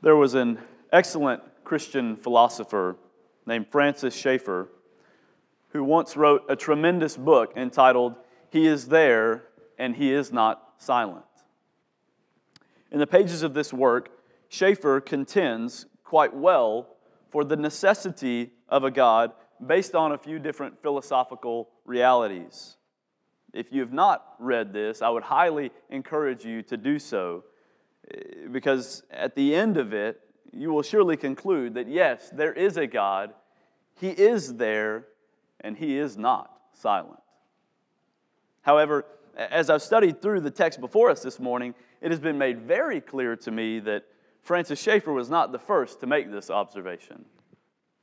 There was an excellent Christian philosopher named Francis Schaeffer who once wrote a tremendous book entitled He is There and He is Not Silent. In the pages of this work, Schaeffer contends quite well for the necessity of a God based on a few different philosophical realities. If you have not read this, I would highly encourage you to do so because at the end of it, you will surely conclude that yes, there is a God, He is there, and He is not silent. However, as I've studied through the text before us this morning, it has been made very clear to me that Francis Schaeffer was not the first to make this observation.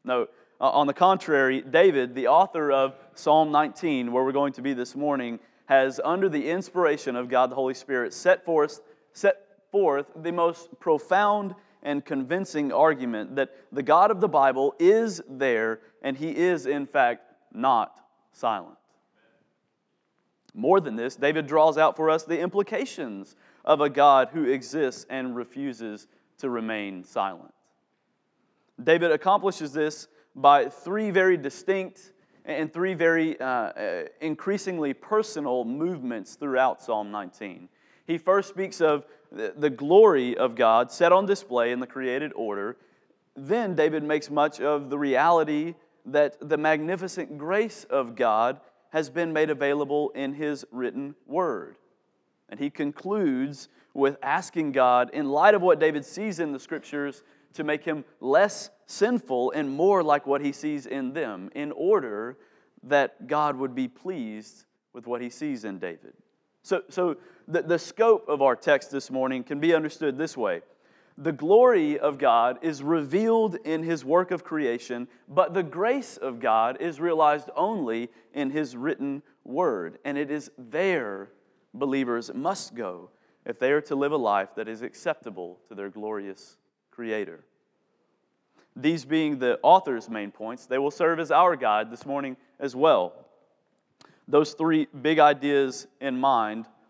No, on the contrary, David, the author of Psalm 19, where we're going to be this morning, has, under the inspiration of God the Holy Spirit, set forth, set forth the most profound and convincing argument that the God of the Bible is there and he is, in fact, not silent. More than this, David draws out for us the implications of a God who exists and refuses to remain silent. David accomplishes this by three very distinct and three very uh, uh increasingly personal movements throughout Psalm 19. He first speaks of the glory of God set on display in the created order. Then David makes much of the reality that the magnificent grace of God has been made available in his written word. And he concludes with asking God, in light of what David sees in the scriptures, to make him less sinful and more like what he sees in them, in order that God would be pleased with what he sees in David. So, so the, the scope of our text this morning can be understood this way The glory of God is revealed in his work of creation, but the grace of God is realized only in his written word. And it is there believers must go if they are to live a life that is acceptable to their glorious Creator. These being the author's main points, they will serve as our guide this morning as well those three big ideas in mind,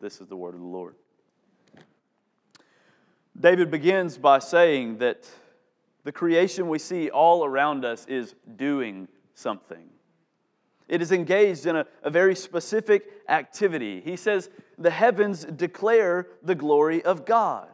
This is the word of the Lord. David begins by saying that the creation we see all around us is doing something. It is engaged in a, a, very specific activity. He says, The heavens declare the glory of God.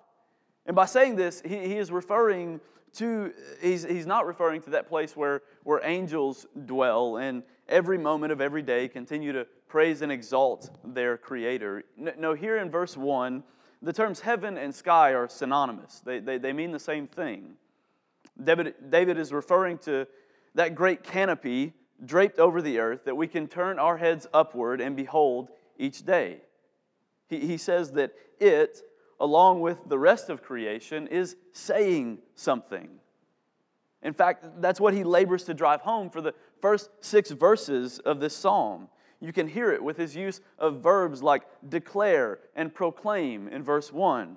And by saying this, he, he is referring to, he's, he's not referring to that place where, where angels dwell and every moment of every day continue to praise and exalt their Creator. No, here in verse 1, the terms heaven and sky are synonymous, they, they, they mean the same thing. David, David is referring to that great canopy draped over the earth that we can turn our heads upward and behold each day. He, he says that it along with the rest of creation, is saying something. In fact, that's what he labors to drive home for the first six verses of this psalm. You can hear it with his use of verbs like declare and proclaim in verse 1.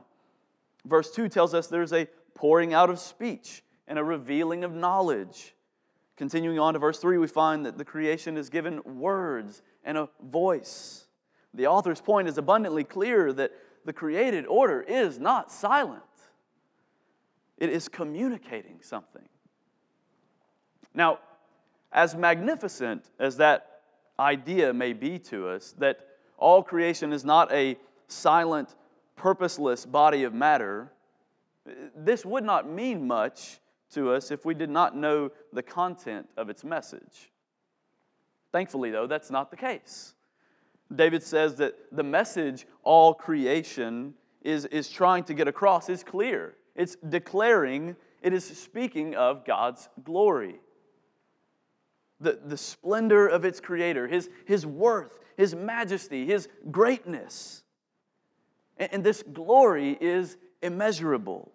Verse 2 tells us there's a pouring out of speech and a revealing of knowledge. Continuing on to verse 3, we find that the creation is given words and a voice. The author's point is abundantly clear that the created order is not silent, it is communicating something. Now, as magnificent as that idea may be to us, that all creation is not a silent, purposeless body of matter, this would not mean much to us if we did not know the content of its message. Thankfully, though, that's not the case. David says that the message all creation is, is trying to get across is clear. It's declaring, it is speaking of God's glory. The, the splendor of its creator, his, his worth, his majesty, his greatness. And, and this glory is immeasurable,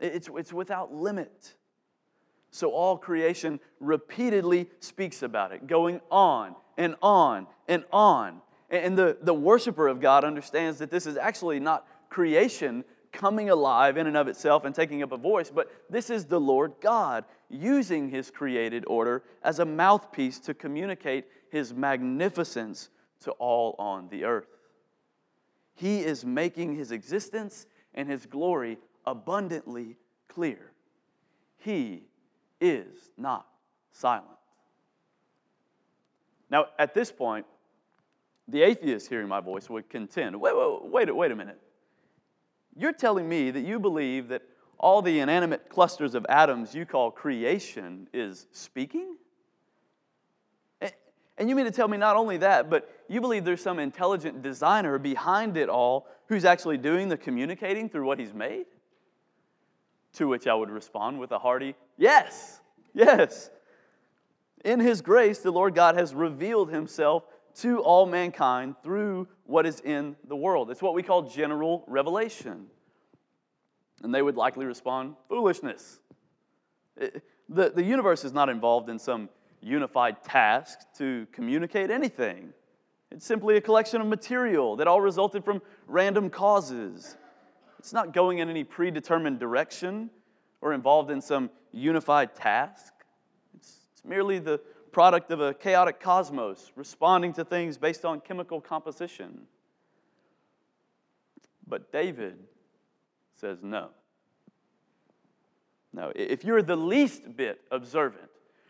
it's, it's without limit. So all creation repeatedly speaks about it, going on and on and on. And the, the worshiper of God understands that this is actually not creation coming alive in and of itself and taking up a voice, but this is the Lord God using his created order as a mouthpiece to communicate his magnificence to all on the earth. He is making his existence and his glory abundantly clear. He is not silent. Now, at this point, the atheist hearing my voice would contend wait, wait, wait, wait a minute. You're telling me that you believe that all the inanimate clusters of atoms you call creation is speaking? And you mean to tell me not only that, but you believe there's some intelligent designer behind it all who's actually doing the communicating through what he's made? To which I would respond with a hearty, Yes, yes. In his grace, the Lord God has revealed himself to all mankind through what is in the world. It's what we call general revelation. And they would likely respond, Foolishness. the, the universe is not involved in some unified task to communicate anything. It's simply a collection of material that all resulted from random causes. It's not going in any predetermined direction or involved in some unified task. It's, it's merely the product of a chaotic cosmos responding to things based on chemical composition. But David says no. No, if you're the least bit observant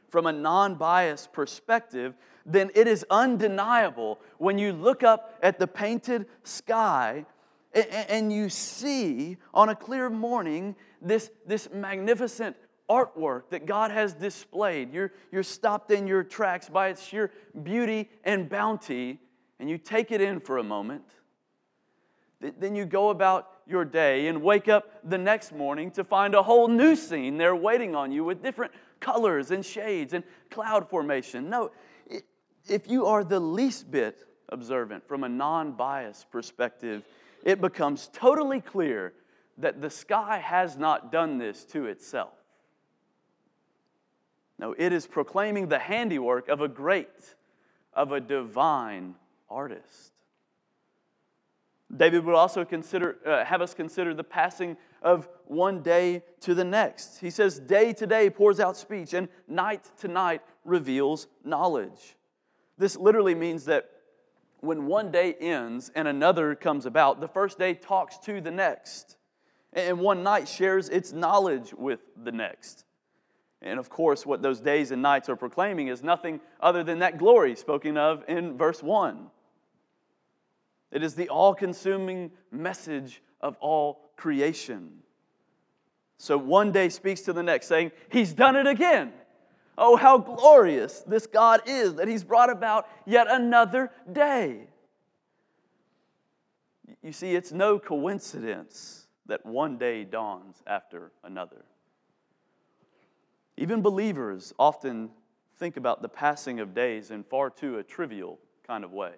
from a non biased perspective, then it is undeniable when you look up at the painted sky and you see on a clear morning this, this magnificent artwork that God has displayed. You're, you're stopped in your tracks by its sheer beauty and bounty, and you take it in for a moment. Then you go about your day and wake up the next morning to find a whole new scene there waiting on you with different colors and shades and cloud formation. No, if you are the least bit observant from a non biased perspective, it becomes totally clear that the sky has not done this to itself. No, it is proclaiming the handiwork of a great, of a divine artist. David would also consider, uh, have us consider the passing of one day to the next. He says, Day to day pours out speech, and night to night reveals knowledge. This literally means that when one day ends and another comes about, the first day talks to the next, and one night shares its knowledge with the next. And of course, what those days and nights are proclaiming is nothing other than that glory spoken of in verse 1. It is the all consuming message of all creation. So one day speaks to the next, saying, He's done it again. Oh, how glorious this God is that He's brought about yet another day. You see, it's no coincidence that one day dawns after another. Even believers often think about the passing of days in far too a trivial kind of way.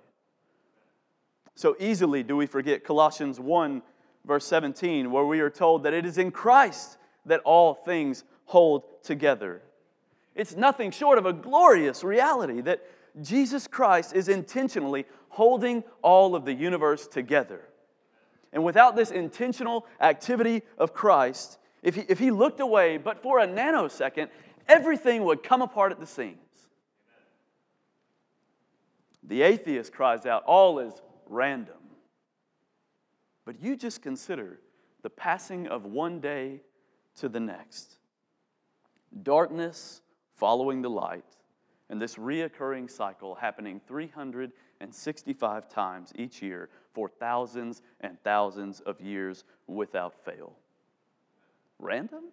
So easily do we forget Colossians 1, verse 17, where we are told that it is in Christ that all things hold together. It's nothing short of a glorious reality that Jesus Christ is intentionally holding all of the universe together. And without this intentional activity of Christ, if he, if he looked away but for a nanosecond, everything would come apart at the seams. The atheist cries out, All is random. But you just consider the passing of one day to the next. Darkness following the light, and this reoccurring cycle happening 365 times each year for thousands and thousands of years without fail. Random?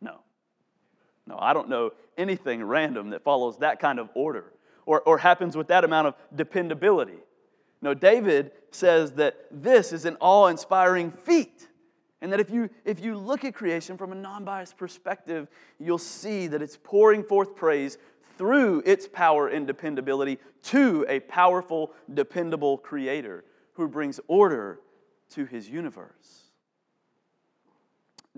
No. No, I don't know anything random that follows that kind of order or, or happens with that amount of dependability. No, David says that this is an awe inspiring feat. And that if you, if you look at creation from a non biased perspective, you'll see that it's pouring forth praise through its power and dependability to a powerful, dependable creator who brings order to his universe.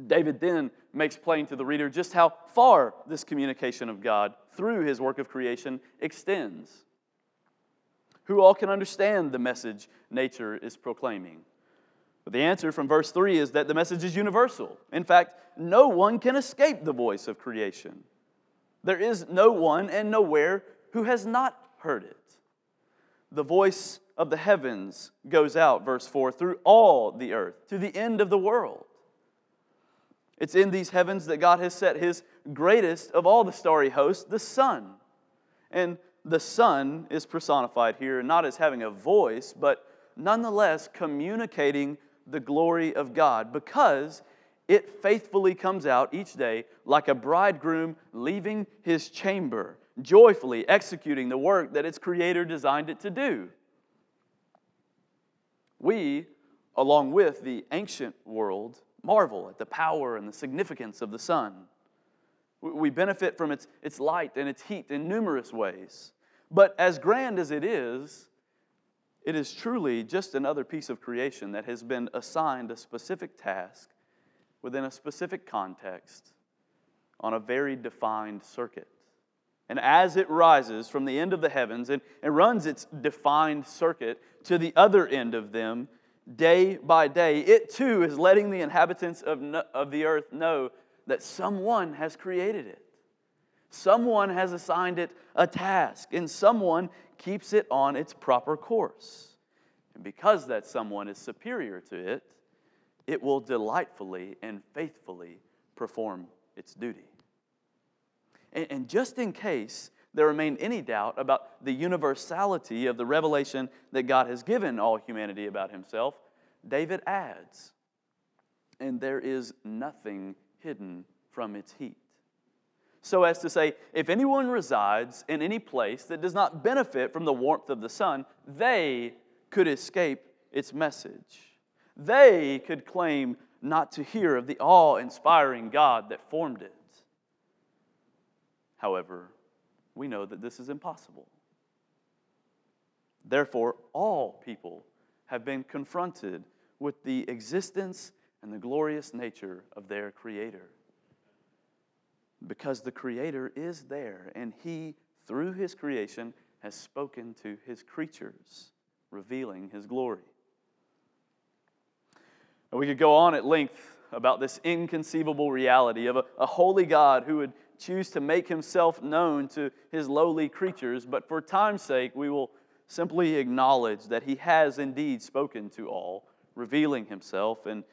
David then makes plain to the reader just how far this communication of God through his work of creation extends. Who all can understand the message nature is proclaiming? But the answer from verse 3 is that the message is universal. In fact, no one can escape the voice of creation. There is no one and nowhere who has not heard it. The voice of the heavens goes out, verse 4, through all the earth, to the end of the world. It's in these heavens that God has set his greatest of all the starry hosts, the sun. And the sun is personified here not as having a voice, but nonetheless communicating the glory of God because it faithfully comes out each day like a bridegroom leaving his chamber, joyfully executing the work that its creator designed it to do. We, along with the ancient world, marvel at the power and the significance of the sun. We benefit from its, its light and its heat in numerous ways. But as grand as it is, it is truly just another piece of creation that has been assigned a specific task within a specific context on a very defined circuit. And as it rises from the end of the heavens and, and runs its defined circuit to the other end of them, day by day, it too is letting the inhabitants of, no, of the earth know that someone has created it. Someone has assigned it a task, and someone keeps it on its proper course. And because that someone is superior to it, it will delightfully and faithfully perform its duty. And, and just in case there remained any doubt about the universality of the revelation that God has given all humanity about himself, David adds, and there is nothing hidden from its heat. So as to say, if anyone resides in any place that does not benefit from the warmth of the sun, they could escape its message. They could claim not to hear of the awe inspiring God that formed it. However, we know that this is impossible. Therefore, all people have been confronted with the existence and the glorious nature of their Creator. Because the Creator is there, and He, through His creation, has spoken to His creatures, revealing His glory. And we could go on at length about this inconceivable reality of a, a holy God who would choose to make himself known to his lowly creatures, but for time's sake, we will simply acknowledge that he has indeed spoken to all, revealing himself and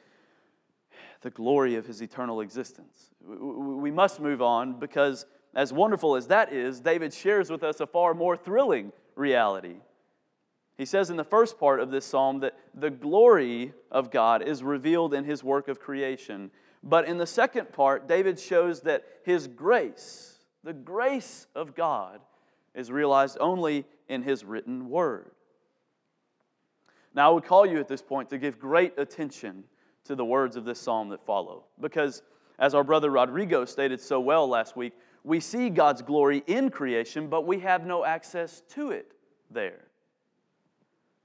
the glory of his eternal existence. We must move on because, as wonderful as that is, David shares with us a far more thrilling reality. He says in the first part of this psalm that the glory of God is revealed in his work of creation. But in the second part, David shows that his grace, the grace of God, is realized only in his written word. Now, I would call you at this point to give great attention to the words of this psalm that follow, because as our brother Rodrigo stated so well last week, we see God's glory in creation, but we have no access to it there.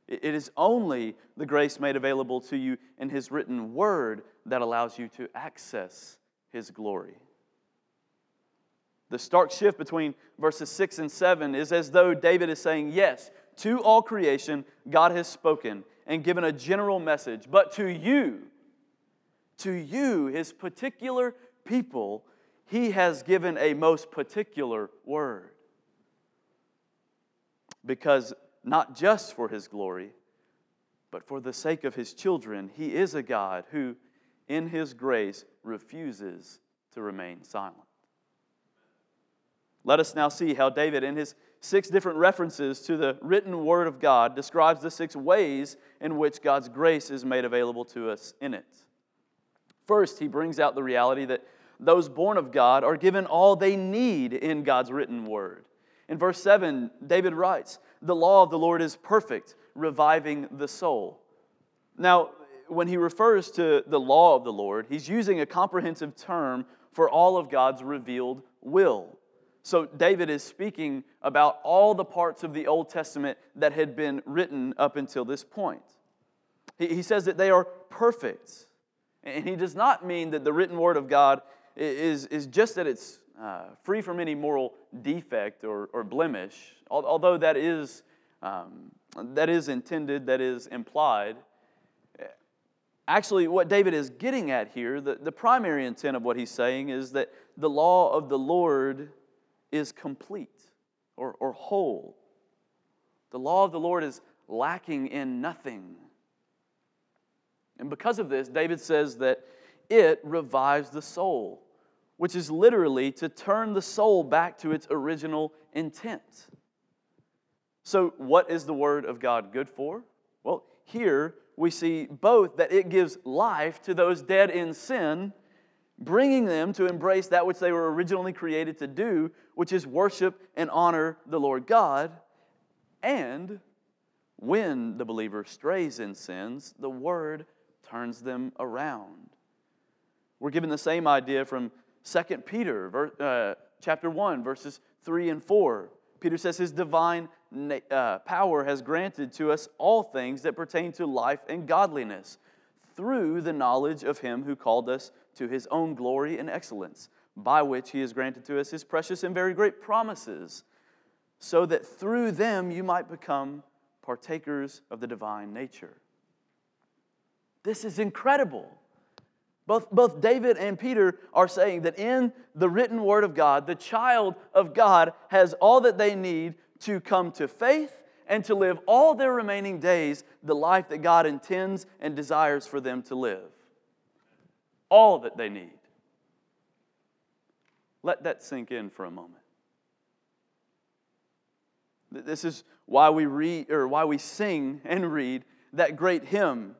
It is only the grace made available to you in His written word that allows you to access His glory. The stark shift between verses 6 and 7 is as though David is saying, Yes, to all creation, God has spoken and given a general message, but to you, to you, his particular people, he has given a most particular word. Because not just for his glory, but for the sake of his children, he is a God who, in his grace, refuses to remain silent. Let us now see how David, in his six different references to the written word of God, describes the six ways in which God's grace is made available to us in it. First, he brings out the reality that those born of God are given all they need in God's written word. In verse 7, David writes, The law of the Lord is perfect, reviving the soul. Now, when he refers to the law of the Lord, he's using a comprehensive term for all of God's revealed will. So, David is speaking about all the parts of the Old Testament that had been written up until this point. He, says that they are perfect. And he does not mean that the written word of God is, is just that it's uh, free from any moral defect or, or blemish, although that is, um, that is intended, that is implied. Actually, what David is getting at here, the, the primary intent of what he's saying is that the law of the Lord is complete or, or whole. The law of the Lord is lacking in nothing. And because of this, David says that it revives the soul, which is literally to turn the soul back to its original intent. So, what is the Word of God good for? Well, here we see both that it gives life to those dead in sin bringing them to embrace that which they were originally created to do, which is worship and honor the Lord God. And when the believer strays in sins, the word turns them around. We're given the same idea from 2 Peter uh, chapter 1 verses 3 and 4. Peter says his divine uh, power has granted to us all things that pertain to life and godliness through the knowledge of him who called us to his own glory and excellence, by which he has granted to us his precious and very great promises, so that through them you might become partakers of the divine nature. This is incredible. Both, both David and Peter are saying that in the written word of God, the child of God has all that they need to come to faith and to live all their remaining days the life that God intends and desires for them to live. All that they need. Let that sink in for a moment. This is why we read or why we sing and read that great hymn.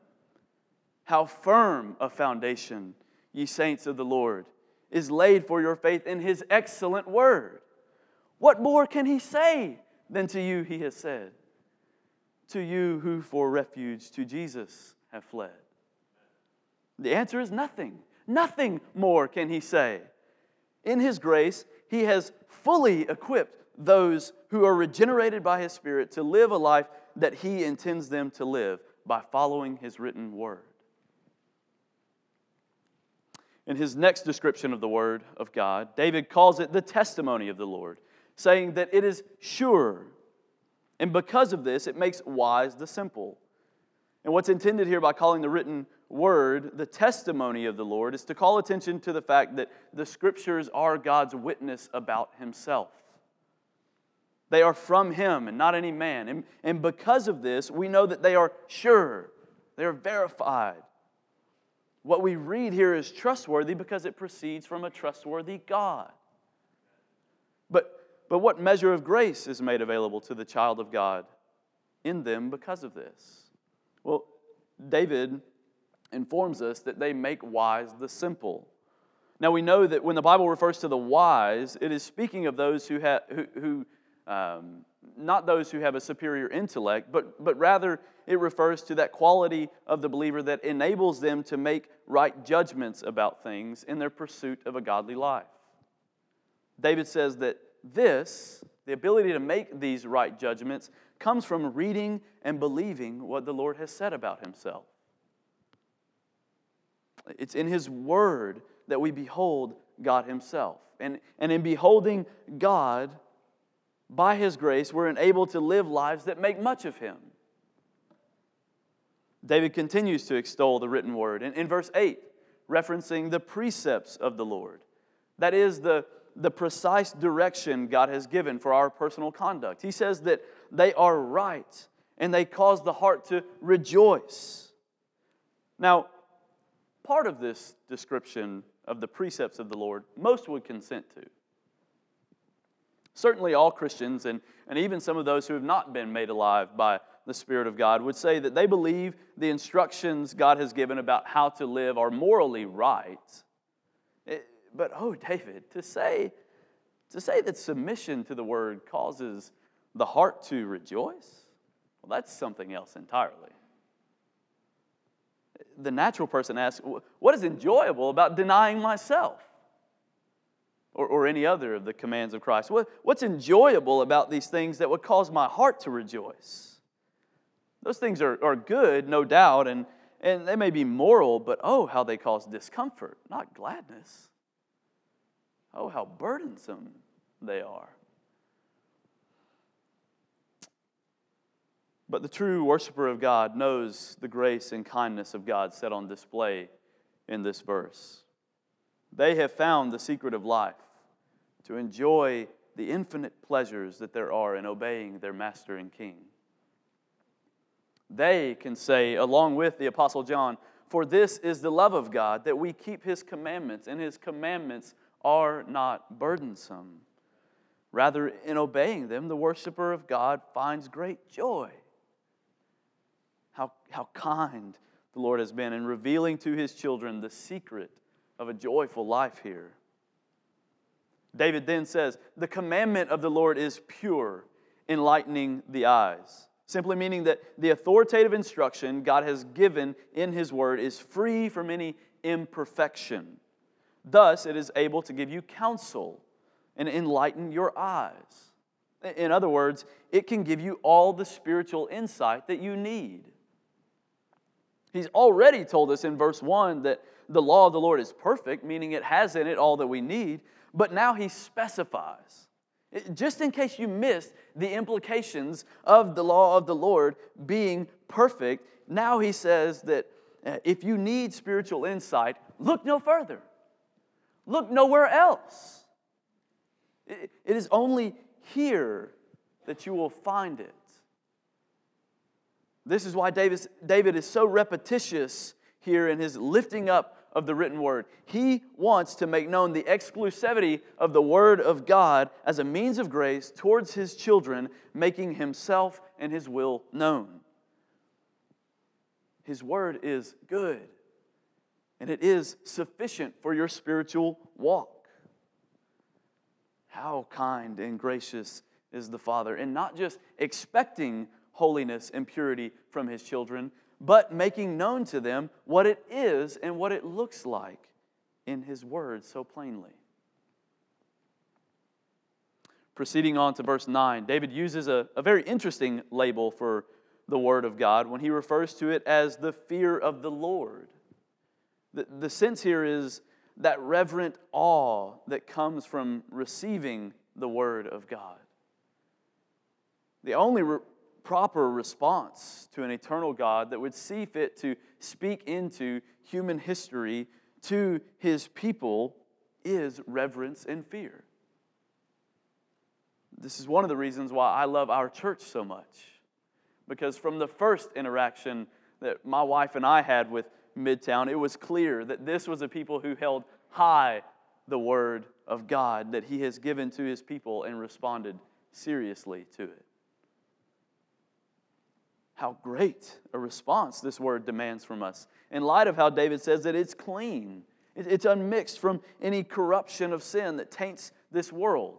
How firm a foundation, ye saints of the Lord, is laid for your faith in his excellent word. What more can he say than to you he has said? to you who for refuge to Jesus have fled? The answer is nothing. Nothing more can he say. In his grace, he has fully equipped those who are regenerated by his Spirit to live a life that he intends them to live by following his written word. In his next description of the word of God, David calls it the testimony of the Lord, saying that it is sure and because of this, it makes wise the simple. And what's intended here by calling the written word the testimony of the Lord is to call attention to the fact that the scriptures are God's witness about himself. They are from him and not any man. And, and because of this, we know that they are sure, they are verified. What we read here is trustworthy because it proceeds from a trustworthy God. But but what measure of grace is made available to the child of God in them because of this? Well, David informs us that they make wise the simple. Now we know that when the Bible refers to the wise, it is speaking of those who have who, who um, not those who have a superior intellect, but, but rather it refers to that quality of the believer that enables them to make right judgments about things in their pursuit of a godly life. David says that this, the ability to make these right judgments, comes from reading and believing what the Lord has said about himself. It's in his word that we behold God himself. And, and in beholding God, by his grace, we're enabled to live lives that make much of him. David continues to extol the written word. In, in verse 8, referencing the precepts of the Lord, that is, the, the precise direction God has given for our personal conduct. He says that they are right and they cause the heart to rejoice. Now, part of this description of the precepts of the Lord, most would consent to. Certainly, all Christians, and, and even some of those who have not been made alive by the Spirit of God, would say that they believe the instructions God has given about how to live are morally right. It, but oh, David, to say, to say that submission to the word causes the heart to rejoice, well, that's something else entirely. The natural person asks, What is enjoyable about denying myself? Or, or any other of the commands of Christ. What, what's enjoyable about these things that would cause my heart to rejoice? Those things are, are good, no doubt, and, and they may be moral, but oh, how they cause discomfort, not gladness. Oh, how burdensome they are. But the true worshiper of God knows the grace and kindness of God set on display in this verse. They have found the secret of life to enjoy the infinite pleasures that there are in obeying their master and king. They can say, along with the Apostle John, For this is the love of God, that we keep his commandments, and his commandments are not burdensome. Rather, in obeying them, the worshiper of God finds great joy. How, how kind the Lord has been in revealing to his children the secret of a joyful life here. David then says, The commandment of the Lord is pure, enlightening the eyes. Simply meaning that the authoritative instruction God has given in His Word is free from any imperfection. Thus, it is able to give you counsel and enlighten your eyes. In other words, it can give you all the spiritual insight that you need. He's already told us in verse 1 that the law of the Lord is perfect, meaning it has in it all that we need, but now he specifies. Just in case you missed the implications of the law of the Lord being perfect, now he says that uh, if you need spiritual insight, look no further. Look nowhere else. It is only here that you will find it. This is why David is so repetitious here in his lifting up of the written word. He wants to make known the exclusivity of the word of God as a means of grace towards his children, making himself and his will known. His word is good, and it is sufficient for your spiritual walk. How kind and gracious is the Father, and not just expecting holiness and purity from his children, but making known to them what it is and what it looks like in his word so plainly. Proceeding on to verse 9, David uses a, a very interesting label for the word of God when he refers to it as the fear of the Lord. The, the sense here is that reverent awe that comes from receiving the word of God. The only proper response to an eternal God that would see fit to speak into human history to his people is reverence and fear. This is one of the reasons why I love our church so much. Because from the first interaction that my wife and I had with Midtown, it was clear that this was a people who held high the word of God that he has given to his people and responded seriously to it how great a response this word demands from us. In light of how David says that it's clean, it's unmixed from any corruption of sin that taints this world.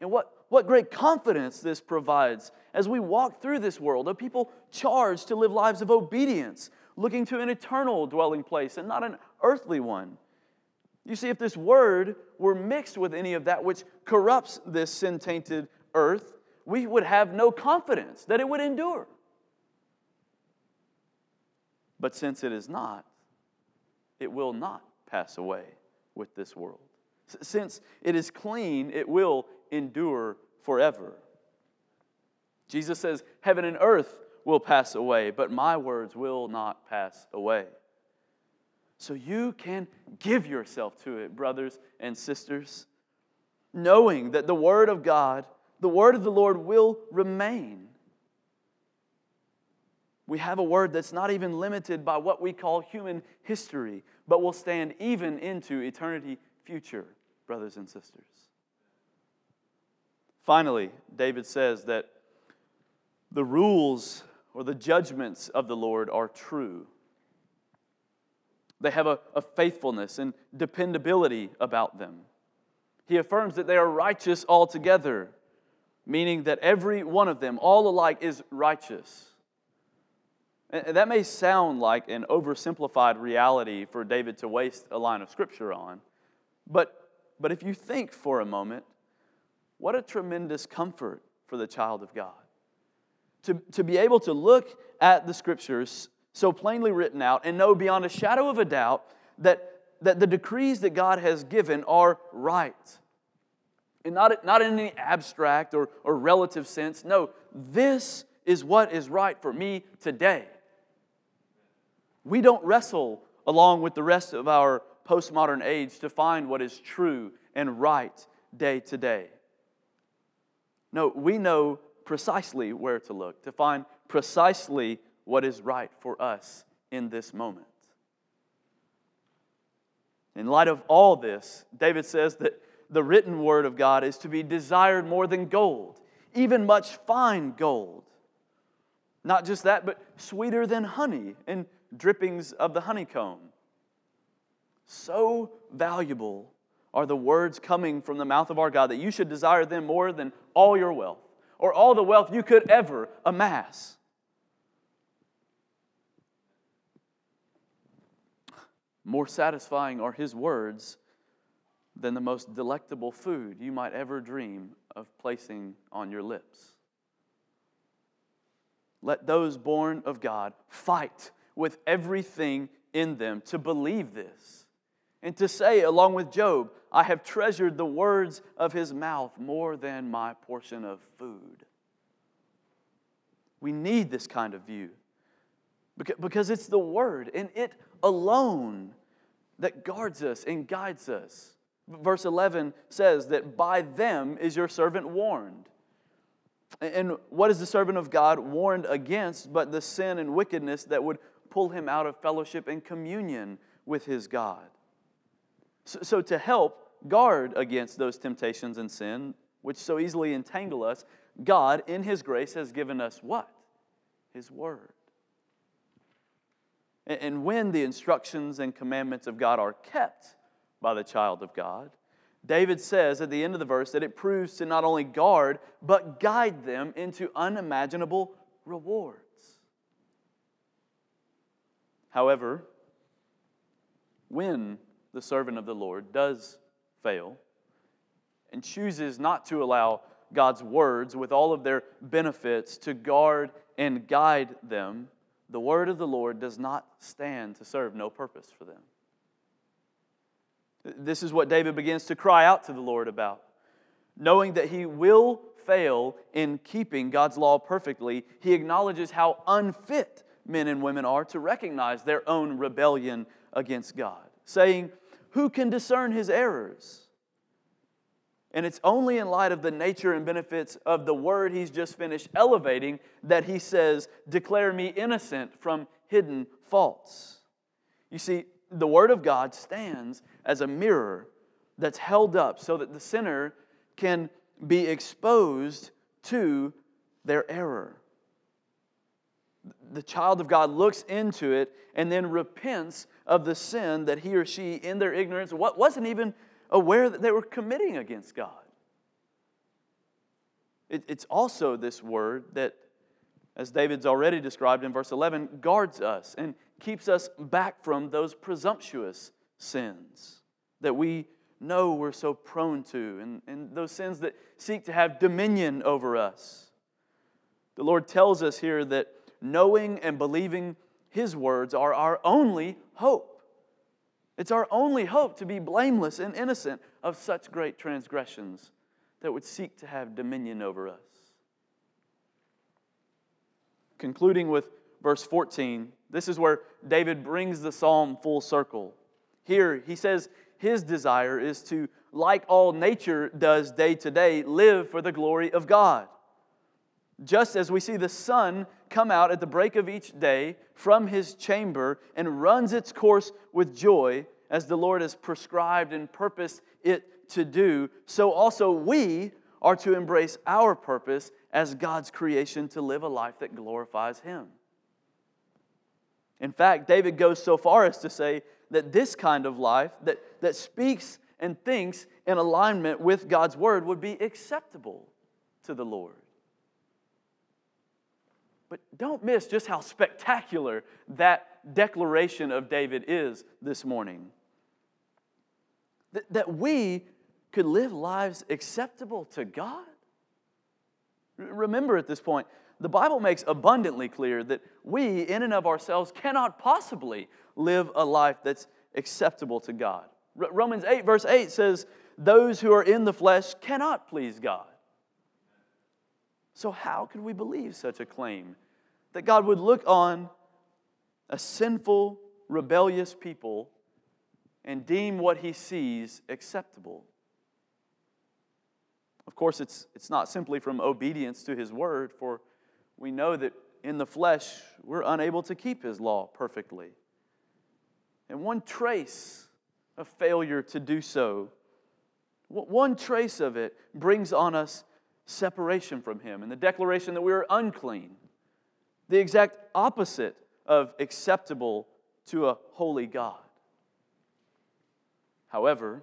And what, what great confidence this provides as we walk through this world of people charged to live lives of obedience, looking to an eternal dwelling place and not an earthly one. You see, if this word were mixed with any of that which corrupts this sin tainted earth, we would have no confidence that it would endure. But since it is not, it will not pass away with this world. Since it is clean, it will endure forever. Jesus says, Heaven and earth will pass away, but my words will not pass away. So you can give yourself to it, brothers and sisters, knowing that the Word of God, the Word of the Lord will remain. We have a word that's not even limited by what we call human history, but will stand even into eternity future, brothers and sisters. Finally, David says that the rules or the judgments of the Lord are true. They have a, a, faithfulness and dependability about them. He affirms that they are righteous altogether, meaning that every one of them, all alike, is righteous. And that may sound like an oversimplified reality for David to waste a line of scripture on, but, but if you think for a moment, what a tremendous comfort for the child of God. To, to be able to look at the scriptures so plainly written out and know beyond a shadow of a doubt that, that the decrees that God has given are right. And not, not in any abstract or, or relative sense. No, this is what is right for me today. We don't wrestle along with the rest of our postmodern age to find what is true and right day to day. No, we know precisely where to look, to find precisely what is right for us in this moment. In light of all this, David says that the written word of God is to be desired more than gold, even much fine gold. Not just that, but sweeter than honey and drippings of the honeycomb. So valuable are the words coming from the mouth of our God that you should desire them more than all your wealth or all the wealth you could ever amass. More satisfying are His words than the most delectable food you might ever dream of placing on your lips. Let those born of God fight with everything in them to believe this and to say, along with Job, I have treasured the words of his mouth more than my portion of food. We need this kind of view because it's the word and it alone that guards us and guides us. Verse 11 says that by them is your servant warned. And what is the servant of God warned against but the sin and wickedness that would pull him out of fellowship and communion with his God? So, so, to help guard against those temptations and sin, which so easily entangle us, God, in His grace, has given us what? His Word. And, and when the instructions and commandments of God are kept by the child of God, David says at the end of the verse that it proves to not only guard, but guide them into unimaginable rewards. However, when the servant of the Lord, does fail and chooses not to allow God's words, with all of their benefits, to guard and guide them, the word of the Lord does not stand to serve no purpose for them. This is what David begins to cry out to the Lord about. Knowing that he will fail in keeping God's law perfectly, he acknowledges how unfit men and women are to recognize their own rebellion against God saying, Who can discern his errors? And it's only in light of the nature and benefits of the word he's just finished elevating that he says, Declare me innocent from hidden faults. You see, the word of God stands as a mirror that's held up so that the sinner can be exposed to their error the child of God looks into it and then repents of the sin that he or she, in their ignorance, wasn't even aware that they were committing against God. it's also this word that, as David's already described in verse 11, guards us and keeps us back from those presumptuous sins that we know we're so prone to, and, and those sins that seek to have dominion over us. The Lord tells us here that knowing and believing His words are our only hope. It's our only hope to be blameless and innocent of such great transgressions that would seek to have dominion over us. Concluding with verse 14, this is where David brings the psalm full circle. Here, he says his desire is to, like all nature does day to day, live for the glory of God. Just as we see the sun come out at the break of each day from his chamber and runs its course with joy, as the Lord has prescribed and purposed it to do, so also we are to embrace our purpose as God's creation to live a life that glorifies Him. In fact, David goes so far as to say that this kind of life that, that speaks and thinks in alignment with God's word would be acceptable to the Lord. But don't miss just how spectacular that declaration of David is this morning. That, that we could live lives acceptable to God. Remember at this point, the Bible makes abundantly clear that we, in and of ourselves, cannot possibly live a life that's acceptable to God. R- Romans 8, verse 8 says, Those who are in the flesh cannot please God. So, how could we believe such a claim? That God would look on a sinful, rebellious people and deem what he sees acceptable. Of course, it's, it's not simply from obedience to his word, for we know that in the flesh we're unable to keep his law perfectly. And one trace of failure to do so, one trace of it brings on us separation from him and the declaration that we are unclean, the exact opposite of acceptable to a holy God. However,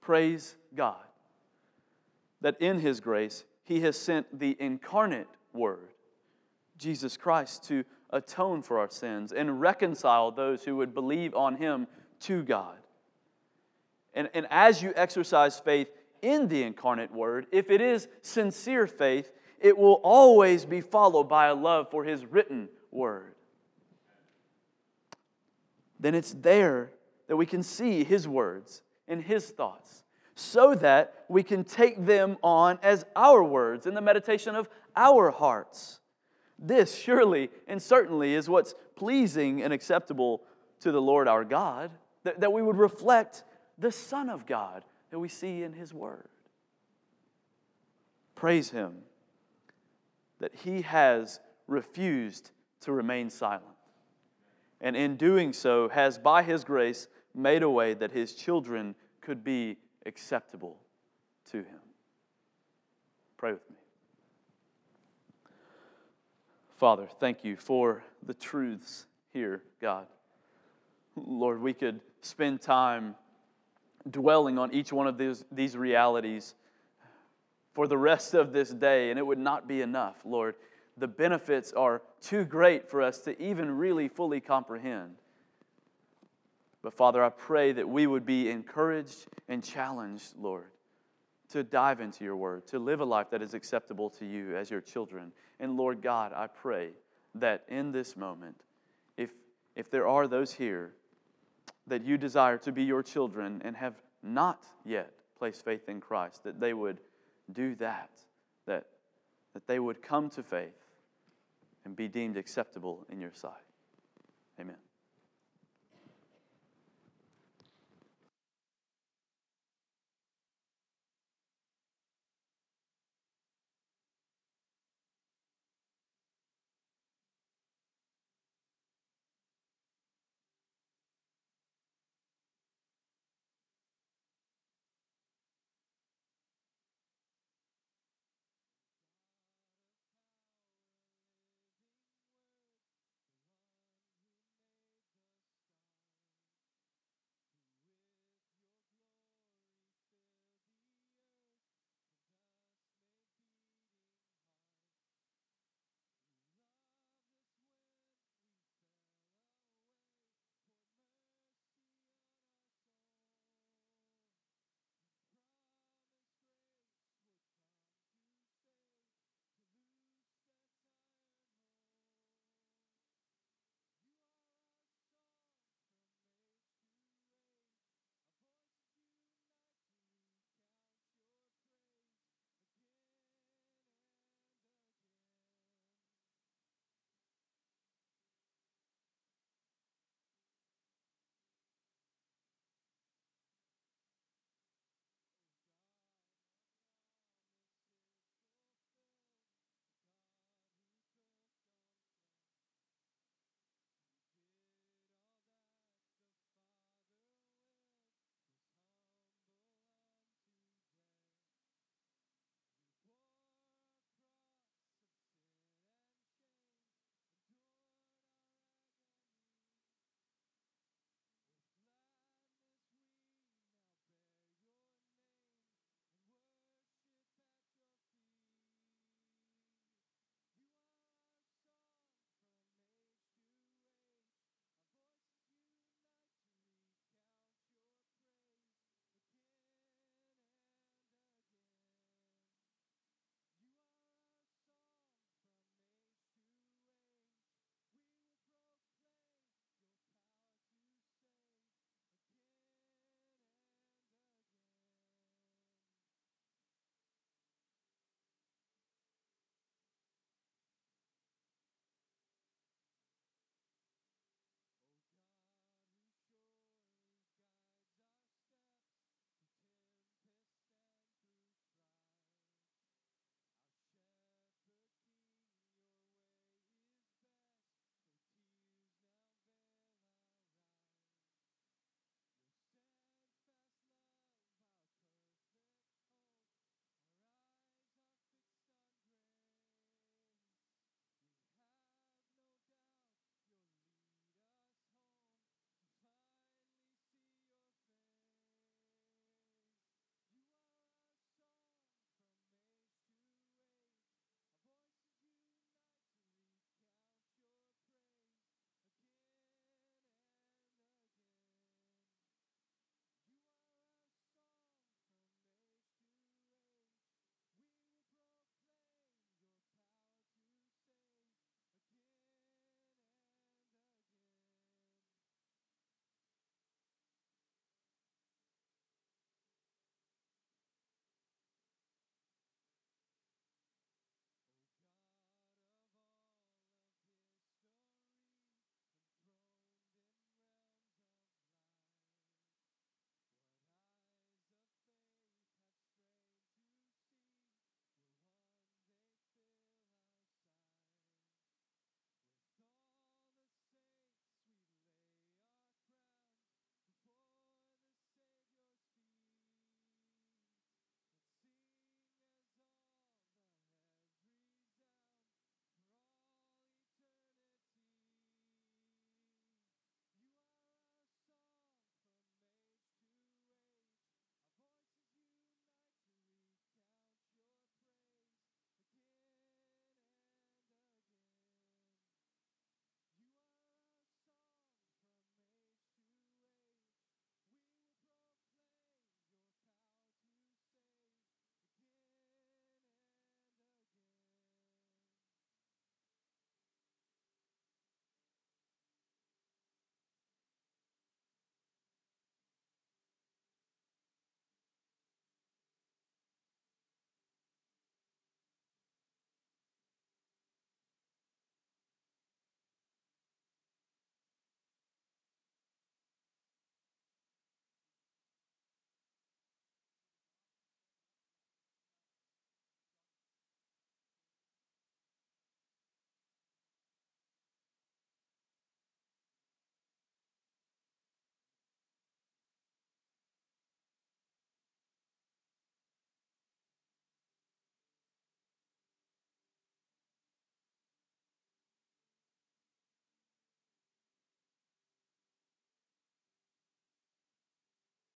praise God that in His grace, He has sent the incarnate Word, Jesus Christ, to atone for our sins and reconcile those who would believe on Him to God. And, and as you exercise faith in the incarnate Word, if it is sincere faith, it will always be followed by a love for His written Word. Then it's there that we can see His words and His thoughts so that we can take them on as our words in the meditation of our hearts. This surely and certainly is what's pleasing and acceptable to the Lord our God, that, that we would reflect the Son of God that we see in His Word. Praise Him that He has refused to remain silent, and in doing so, has by His grace made a way that His children could be acceptable to Him. Pray with me. Father, thank you for the truths here, God. Lord, we could spend time dwelling on each one of these, these realities for the rest of this day, and it would not be enough, Lord. The benefits are too great for us to even really fully comprehend. But Father, I pray that we would be encouraged and challenged, Lord, to dive into your word, to live a life that is acceptable to you as your children. And Lord God, I pray that in this moment, if, if there are those here that you desire to be your children and have not yet placed faith in Christ, that they would do that, that, that they would come to faith and be deemed acceptable in your sight.